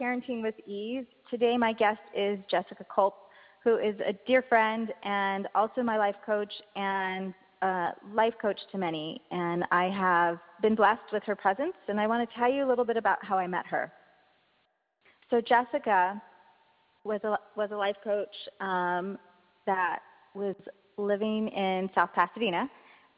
Parenting with Ease. Today, my guest is Jessica Colp, who is a dear friend and also my life coach and uh, life coach to many. And I have been blessed with her presence, and I want to tell you a little bit about how I met her. So, Jessica was a, was a life coach um, that was living in South Pasadena,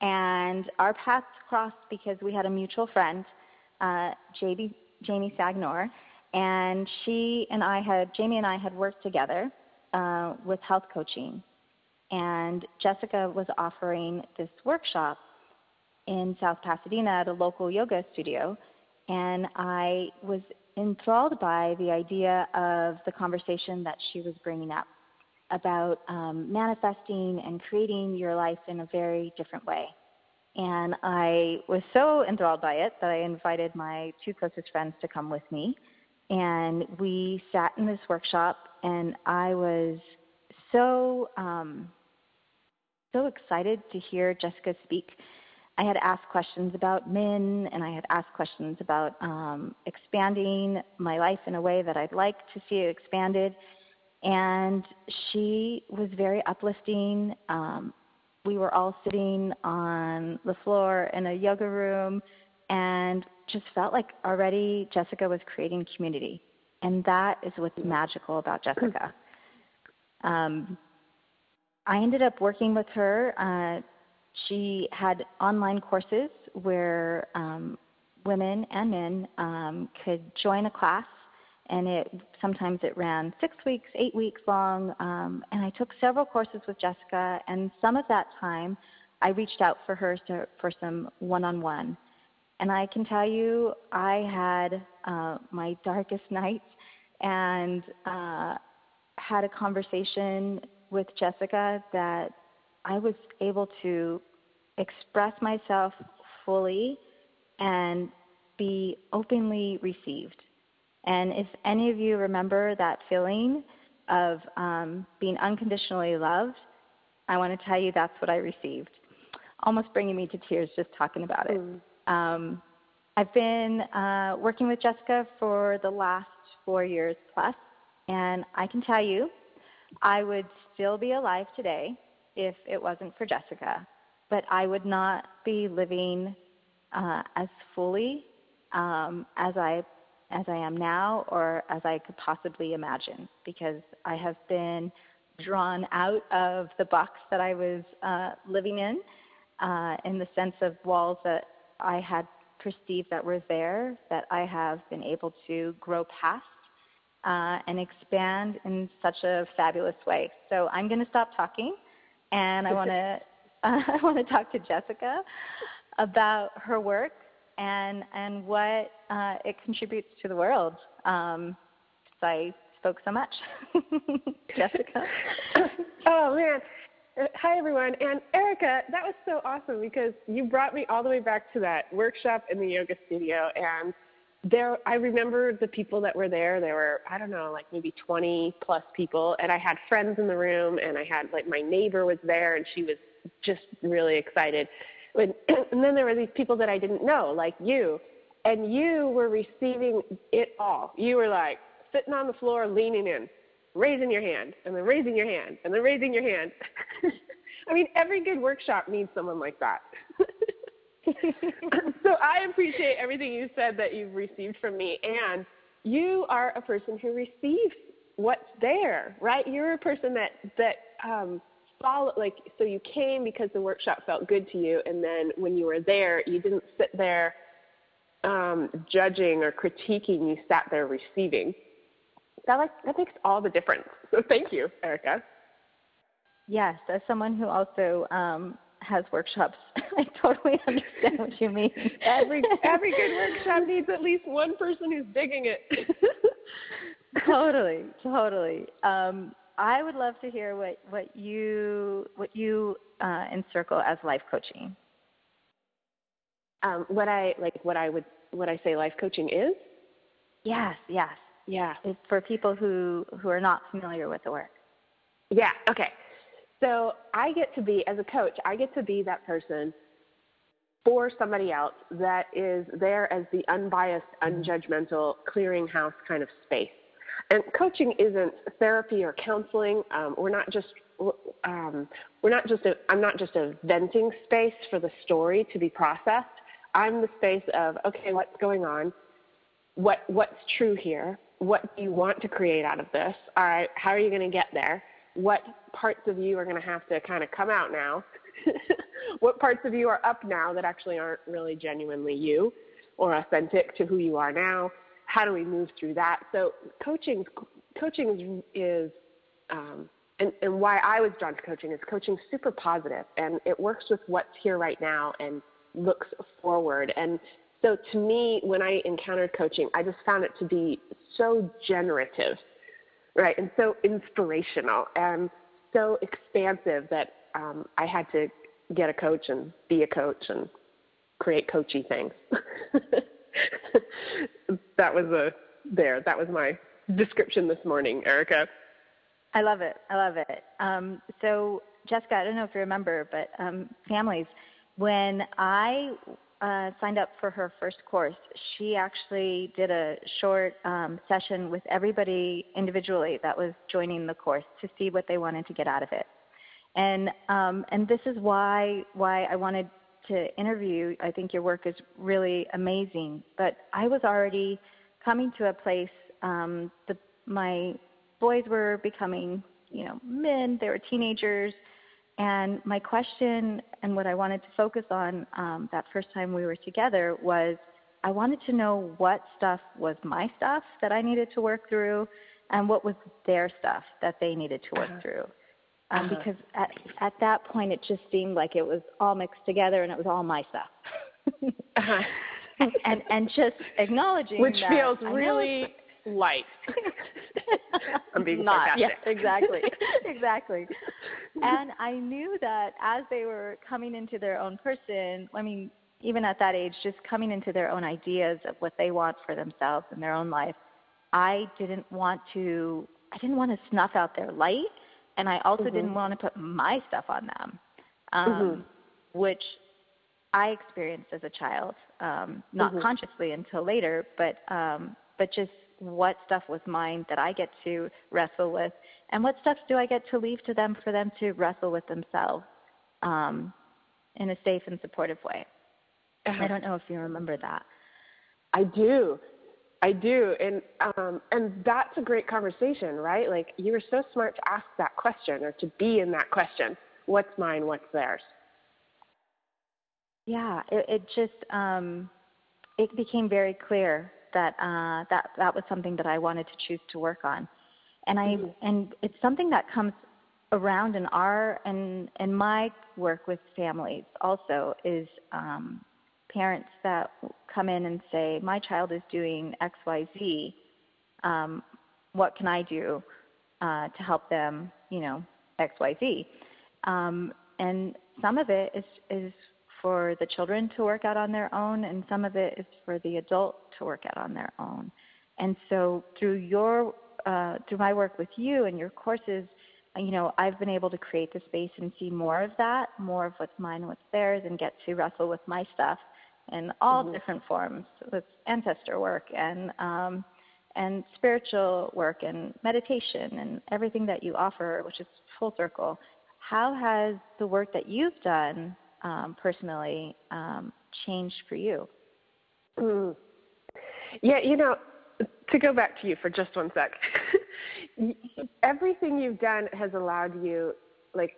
and our paths crossed because we had a mutual friend, uh, JB, Jamie Sagnor, and she and I had Jamie and I had worked together uh, with health coaching, and Jessica was offering this workshop in South Pasadena at a local yoga studio, and I was enthralled by the idea of the conversation that she was bringing up about um, manifesting and creating your life in a very different way. And I was so enthralled by it that I invited my two closest friends to come with me. And we sat in this workshop, and I was so um, so excited to hear Jessica speak. I had asked questions about men, and I had asked questions about um, expanding my life in a way that I'd like to see it expanded. And she was very uplifting. Um, we were all sitting on the floor in a yoga room and just felt like already Jessica was creating community. And that is what's magical about Jessica. Um, I ended up working with her. Uh, she had online courses where um, women and men um, could join a class and it sometimes it ran six weeks, eight weeks long. Um, and I took several courses with Jessica, and some of that time I reached out for her to, for some one-on-one. And I can tell you, I had uh, my darkest nights, and uh, had a conversation with Jessica that I was able to express myself fully and be openly received. And if any of you remember that feeling of um, being unconditionally loved, I want to tell you that's what I received. Almost bringing me to tears just talking about it. Mm. Um, I've been uh, working with Jessica for the last four years plus, and I can tell you, I would still be alive today if it wasn't for Jessica, but I would not be living uh, as fully um, as I as I am now or as I could possibly imagine because I have been drawn out of the box that I was uh, living in, uh, in the sense of walls that I had perceived that were there, that I have been able to grow past uh, and expand in such a fabulous way. So I'm going to stop talking, and I want to I want to talk to Jessica about her work and and what uh, it contributes to the world. Um, I spoke so much, Jessica. oh man. Hi everyone, and Erica, that was so awesome because you brought me all the way back to that workshop in the yoga studio, and there I remember the people that were there. There were I don't know, like maybe 20 plus people, and I had friends in the room, and I had like my neighbor was there, and she was just really excited. And, and then there were these people that I didn't know, like you, and you were receiving it all. You were like sitting on the floor, leaning in, raising your hand, and then raising your hand, and then raising your hand. I mean, every good workshop needs someone like that. so I appreciate everything you said that you've received from me, and you are a person who receives what's there, right? You're a person that that um, follow like so you came because the workshop felt good to you and then when you were there you didn't sit there um, judging or critiquing you sat there receiving that like that makes all the difference. So thank you erica. Yes as someone who also um, has workshops i totally understand what you mean. Every every good workshop needs at least one person who's digging it. Totally totally. Um, I would love to hear what, what you what you uh, encircle as life coaching. Um, what I like, what I would, what I say, life coaching is. Yes, yes, yeah. For people who who are not familiar with the work. Yeah. Okay. So I get to be as a coach. I get to be that person for somebody else that is there as the unbiased, unjudgmental clearinghouse kind of space. And coaching isn't therapy or counseling. Um, we're not just um, we're not just a, I'm not just a venting space for the story to be processed. I'm the space of okay, what's going on? What what's true here? What do you want to create out of this? All right, how are you going to get there? What parts of you are going to have to kind of come out now? what parts of you are up now that actually aren't really genuinely you or authentic to who you are now? How do we move through that? So coaching coaching is, um, and, and why I was drawn to coaching is coaching super positive and it works with what's here right now and looks forward. And so to me, when I encountered coaching, I just found it to be so generative, right, and so inspirational and so expansive that um, I had to get a coach and be a coach and create coachy things. that was a there. That was my description this morning, Erica. I love it. I love it. Um, so, Jessica, I don't know if you remember, but um, families, when I uh, signed up for her first course, she actually did a short um, session with everybody individually that was joining the course to see what they wanted to get out of it. And um, and this is why why I wanted to interview. I think your work is really amazing. But I was already coming to a place. Um, the my boys were becoming you know men. They were teenagers. And my question and what I wanted to focus on um, that first time we were together was I wanted to know what stuff was my stuff that I needed to work through and what was their stuff that they needed to work uh-huh. through um, uh-huh. because at at that point it just seemed like it was all mixed together and it was all my stuff. uh-huh. and, and and just acknowledging which feels really light. I'm being not sarcastic. yes exactly exactly. And I knew that as they were coming into their own person, I mean even at that age, just coming into their own ideas of what they want for themselves and their own life, I didn't want to I didn't want to snuff out their light and I also mm-hmm. didn't want to put my stuff on them, um, mm-hmm. which I experienced as a child, um, not mm-hmm. consciously until later, but um, but just what stuff was mine that I get to wrestle with, and what stuff do I get to leave to them for them to wrestle with themselves um, in a safe and supportive way. Uh-huh. I don't know if you remember that. I do. I do, and um, and that's a great conversation, right? Like you were so smart to ask that question or to be in that question. What's mine? What's theirs? Yeah, it, it just um, it became very clear that uh, that that was something that I wanted to choose to work on, and I mm-hmm. and it's something that comes around in our and in my work with families also is um, parents that come in and say, "My child is doing X, Y, Z. Um, what can I do uh, to help them? You know, X, Y, Z." Um, and some of it is is for the children to work out on their own, and some of it is for the adult to work out on their own. And so, through your uh, through my work with you and your courses, you know, I've been able to create the space and see more of that, more of what's mine, what's theirs, and get to wrestle with my stuff in all mm-hmm. different forms with ancestor work and um, and spiritual work and meditation and everything that you offer, which is full circle. How has the work that you've done um, personally um, changed for you? Mm. Yeah, you know, to go back to you for just one sec, everything you've done has allowed you, like,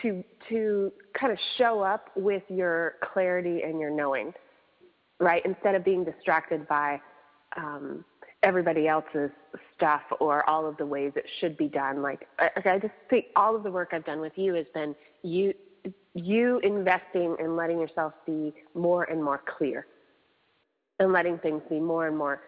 to to kind of show up with your clarity and your knowing, right? Instead of being distracted by um, everybody else's stuff or all of the ways it should be done. Like I, I just think all of the work I've done with you has been you you investing and letting yourself be more and more clear and letting things be more and more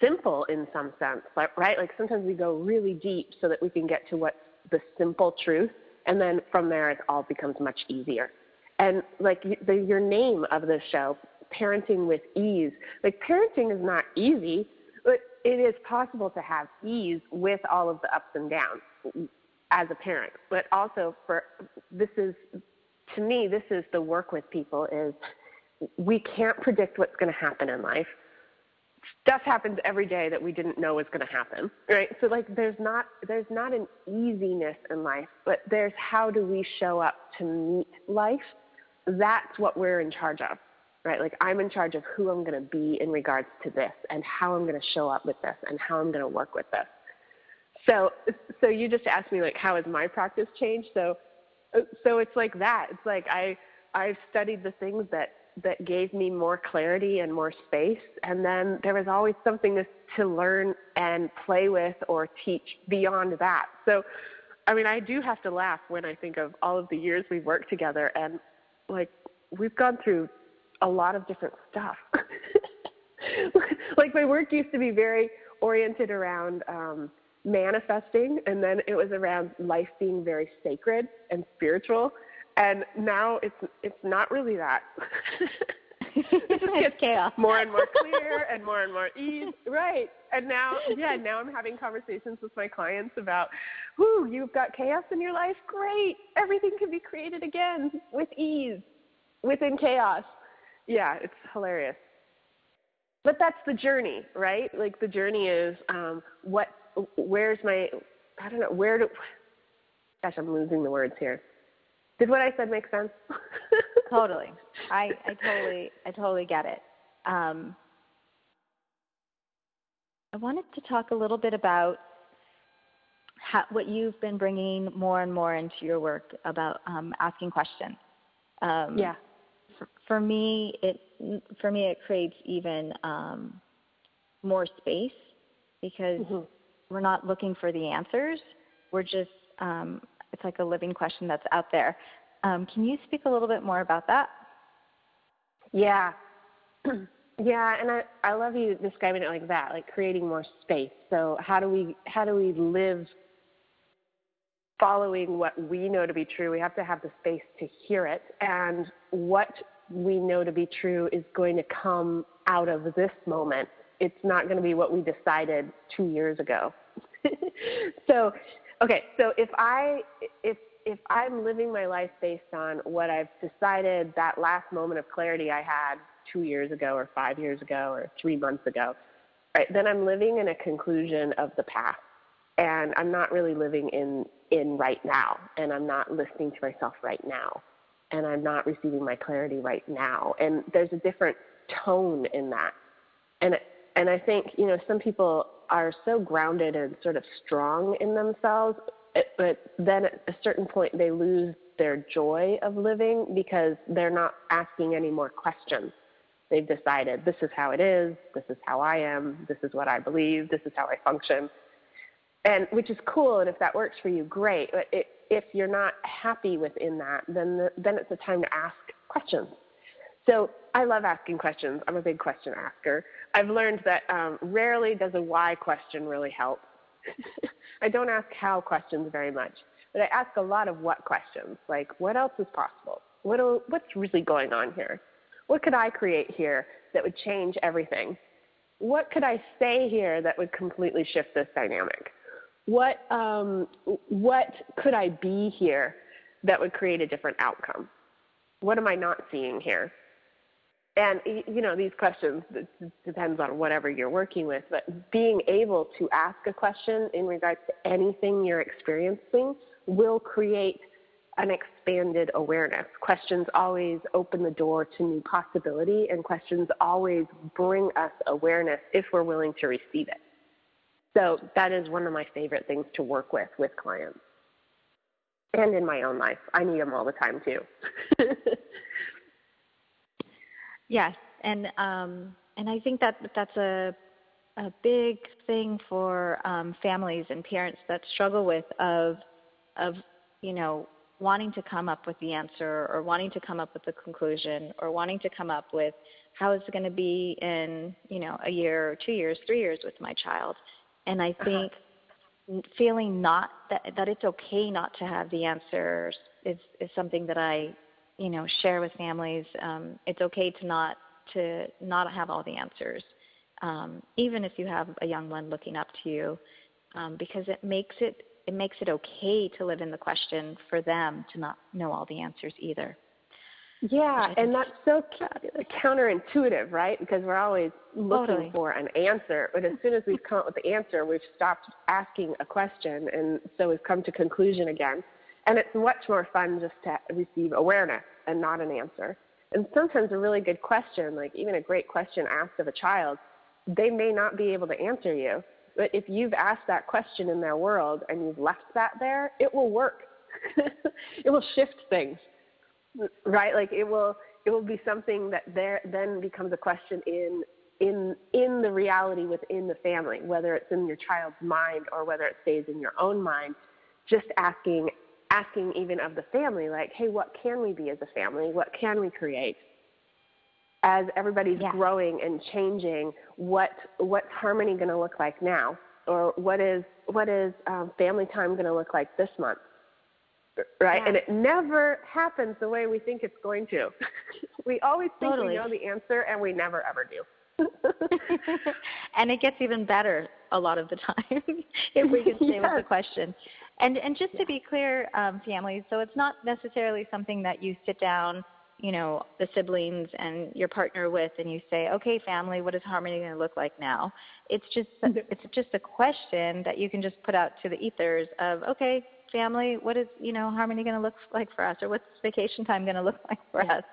simple in some sense right like sometimes we go really deep so that we can get to what's the simple truth and then from there it all becomes much easier. And like the, your name of the show, parenting with ease. Like parenting is not easy, but it is possible to have ease with all of the ups and downs mm, as a parent. But also for this is to me, this is the work with people is we can't predict what's going to happen in life. Stuff happens every day that we didn't know was going to happen, right? So like there's not there's not an easiness in life, but there's how do we show up to meet life? That's what we're in charge of, right? Like I'm in charge of who I'm going to be in regards to this and how I'm going to show up with this and how I'm going to work with this. So so you just asked me like how has my practice changed? So so it's like that. It's like I I've studied the things that that gave me more clarity and more space. And then there was always something to, learn and play with or teach beyond that. So, I mean, I do have to laugh when I think of all of the years we've worked together and like we've gone through a lot of different stuff. like my work used to be very oriented around um, manifesting, and then it was around life being very sacred and spiritual and now it's it's not really that. it just gets chaos. more and more clear and more and more ease. Right. And now, yeah, now I'm having conversations with my clients about, whoo, you've got chaos in your life. Great. Everything can be created again with ease, within chaos. Yeah, it's hilarious. But that's the journey, right? Like the journey is um, what, where's my, I don't know, where do, gosh, I'm losing the words here did what I said make sense? totally. I, I totally I totally get it. Um, I wanted to talk a little bit about how, what you've been bringing more and more into your work about um, asking questions. Um, yeah. For, for, me, it for me it creates even um, more space because mm-hmm. We're not looking for the answers. We're just um, it's like a living question that's out there. Um, can you speak a little bit more about that? Yeah. yeah, and I, I love you describing it like that, like creating more space. So how do we how do we live following what we know to be true? We have to have the space to hear it and what we know to be true is going to come out of this moment. It's not going to be what we decided 2 years ago. so Okay, so if I if if I'm living my life based on what I've decided that last moment of clarity I had two years ago or five years ago or three months ago, right, then I'm living in a conclusion of the past. And I'm not really living in, in right now. And I'm not listening to myself right now. And I'm not receiving my clarity right now. And there's a different tone in that. And and I think, you know, some people are so grounded and sort of strong in themselves, eh, but then at a certain point they lose their joy of living because they're not asking any more questions. They've decided this is how it is, this is how I am, this is what I believe, this is how I function. And which is cool, and if that works for you, great. But it, if you're not happy within that, then the, then it's a time to ask questions. So I love asking questions. I'm a big question asker. I've learned that um, rarely does a why question really help. I don't ask how questions very much, but I ask a lot of what questions, like what else is possible? What what's really going on here? What could I create here that would change everything? What could I say here that would completely shift this dynamic? What, um, what could I be here that would create a different outcome? What am I not seeing here? And you know these questions depends on whatever you're working with but being able to ask a question in regards to anything you're experiencing will create an expanded awareness. Questions always open the door to new possibility and questions always bring us awareness if we're willing to receive it. So that is one of my favorite things to work with with clients. And in my own life. I need them all the time too Yes, and um, and I think that that's a a big thing for um, families and parents that struggle with of of you know wanting to come up with the answer or wanting to come up with the conclusion or wanting to come up with how is it going to be in you know a year or two years three years with my child and i uh-huh. think uh-huh. feeling not that that it's okay not to have the answers is is something that i you know share with families um, it's okay to not to not have all the answers um, even if you have a young one looking up to you um, because it makes it it makes it okay to live in the question for them to not know all the answers either Yeah, and that's so counterintuitive, right? Because we're always looking totally. for an answer, but as soon as we've come up with the answer, we've stopped asking a question, and so we've come to conclusion again. And it's much more fun just to receive awareness and not an answer. And sometimes a really good question, like even a great question asked of a child, they may not be able to answer you. But if you've asked that question in their world and you've left that there, it will work. it will shift things right? Like it will it will be something that there then becomes a question in in in the reality within the family, whether it's in your child's mind or whether it stays in your own mind. Just asking asking even of the family, like, hey, what can we be as a family? What can we create? As everybody's yeah. growing and changing, what what's harmony going to look like now, or what is what is um, family time going to look like this month? right? Yeah. And it never happens the way we think it's going to. we always think totally. we know the answer, and we never ever do. and it gets even better a lot of the time if we can stay yes. with the question. And and just yeah. to be clear, um, families, so it's not necessarily something that you sit down, you know, the siblings and your partner with, and you say, okay, family, what is harmony going to look like now? It's just it's just a question that you can just put out to the ethers of, okay, family, what is, you know, harmony going to look like for us or what's vacation time going to look like for yeah. us?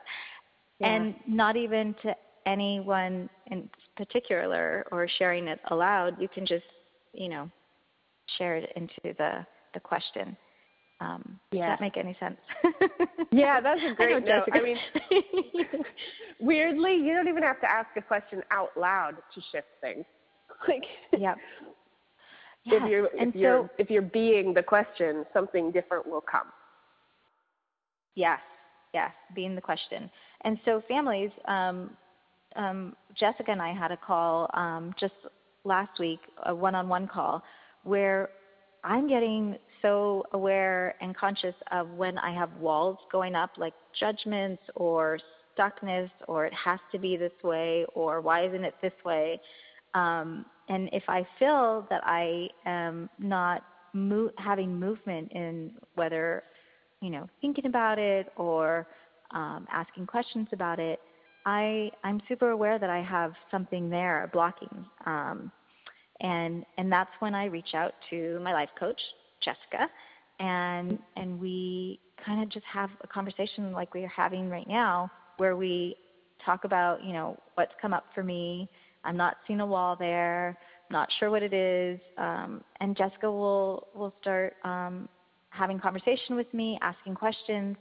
Yeah. And not even to anyone in particular or sharing it aloud, you can just, you know, share it into the, the question. Um, yeah. Does that make any sense? yeah, that's a great note. I mean, weirdly, you don't even have to ask a question out loud to shift things. Like, yeah. Yeah. If you're if you're if you're being the question, something different will come. Yes, yes, being the question. And so families, um, um, Jessica and I had a call um, just last week, a one-on-one call, where I'm getting so aware and conscious of when I have walls going up, like judgments or stuckness, or it has to be this way, or why isn't it this way? Um, and if I feel that I am not mo- having movement in whether, you know, thinking about it or um, asking questions about it, I I'm super aware that I have something there blocking, um, and and that's when I reach out to my life coach, Jessica, and and we kind of just have a conversation like we're having right now, where we talk about you know what's come up for me I'm not seeing a wall there, not sure what it is. Um, and Jessica will, will start um, having conversation with me, asking questions,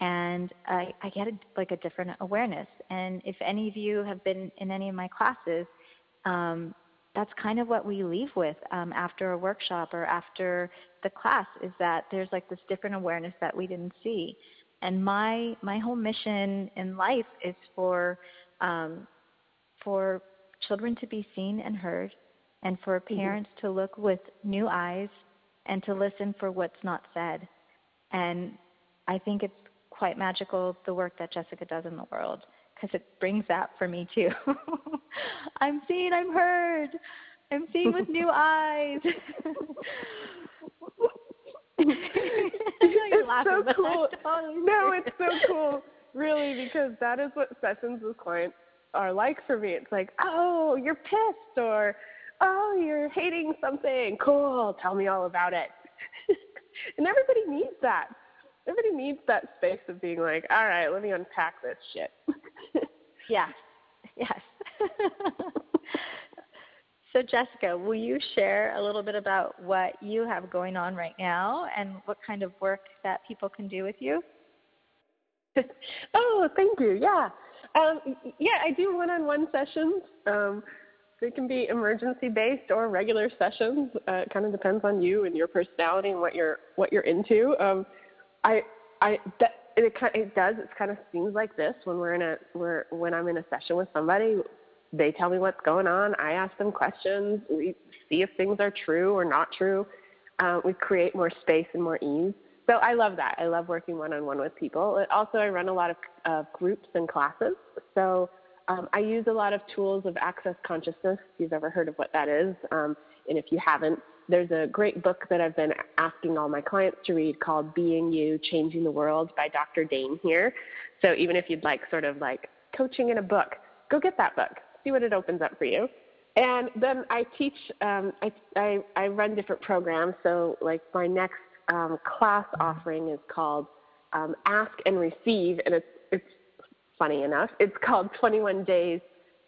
and I, I get a, like a different awareness. And if any of you have been in any of my classes, um, that's kind of what we leave with um, after a workshop or after the class is that there's like this different awareness that we didn't see. And my my whole mission in life is for um, for children to be seen and heard, and for mm-hmm. parents mm-hmm. to look with new eyes and to listen for what's not said. And I think it's quite magical the work that Jessica does in the world because it brings that for me too. I'm seen, I'm heard, I'm seen with new eyes. it's so cool. No, it's so cool, really, because that is what sessions with clients are like for me. It's like, oh, you're pissed, or oh, you're hating something. Cool, tell me all about it. and everybody needs that. Everybody needs that space of being like, all right, let me unpack this shit. Yeah, yes. so, Jessica, will you share a little bit about what you have going on right now and what kind of work that people can do with you? oh, thank you. Yeah. Um, yeah, I do one-on-one sessions. Um, they can be emergency based or regular sessions. Uh, it kind of depends on you and your personality and what you're what you're into. Um, I I that, it, it does. It kind of seems like this when we're in a we're when I'm in a session with somebody. They tell me what's going on. I ask them questions. We see if things are true or not true. Uh, we create more space and more ease. So I love that. I love working one on one with people. Also, I run a lot of uh, groups and classes. So um, I use a lot of tools of access consciousness. If you've ever heard of what that is, um, And if you haven't, there's a great book that I've been asking all my clients to read called Being You, Changing the World by Dr. Dain Heer. So even if you'd like sort of like coaching in a book, go get that book. See what it opens up for you. And then I teach, um, I, I, I run different programs. So like my next um, class offering is called um, Ask and Receive, and it's, it's funny enough, it's called 21 Days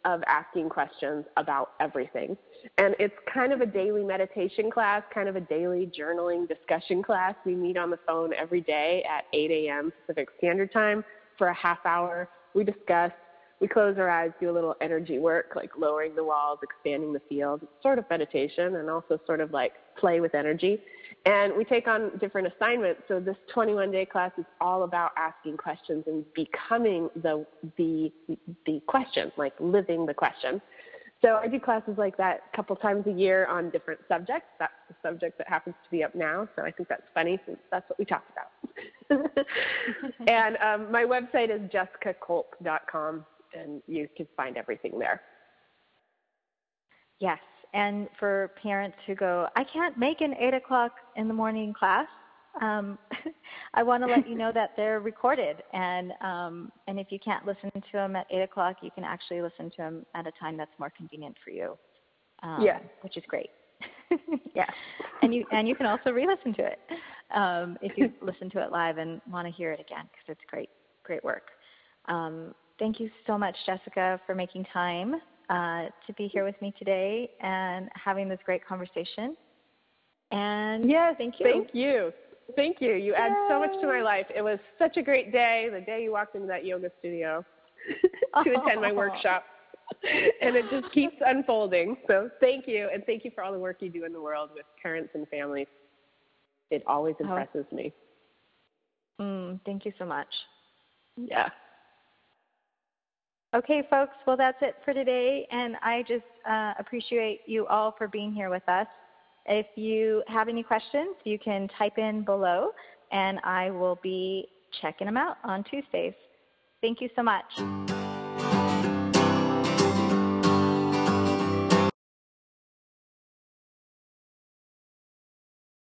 of Asking Questions About Everything. And it's kind of a daily meditation class, kind of a daily journaling discussion class. We meet on the phone every day at 8 a.m. Pacific Standard Time for a half hour. We discuss, we close our eyes, do a little energy work, like lowering the walls, expanding the field, sort of meditation, and also sort of like play with energy. And we take on different assignments. So this 21 day class is all about asking questions and becoming the, the, the question, like living the question. So I do classes like that a couple times a year on different subjects. That's the subject that happens to be up now. So I think that's funny since that's what we talked about. and um, my website is jessicacolp.com and you can find everything there. Yes, and for parents who go, I can't make an 8 o'clock in the morning class, um, I want to let you know that they're recorded. And, um, and if you can't listen to them at 8 o'clock, you can actually listen to them at a time that's more convenient for you, um, yeah. which is great. yeah. And you, and you can also re-listen to it um, if you listen to it live and want to hear it again because it's great, great work. Um, thank you so much, Jessica, for making time uh, to be here with me today and having this great conversation. And yes, thank you. Thank you. Thank you. You Yay. add so much to my life. It was such a great day, the day you walked into that yoga studio to attend my workshop. and it just keeps unfolding. So thank you. And thank you for all the work you do in the world with parents and families. It always oh. impresses oh. me. Mm, thank you so much. Yeah. Okay, folks, well, that's it for today, and I just uh, appreciate you all for being here with us. If you have any questions, you can type in below, and I will be checking them out on Tuesdays. Thank you so much.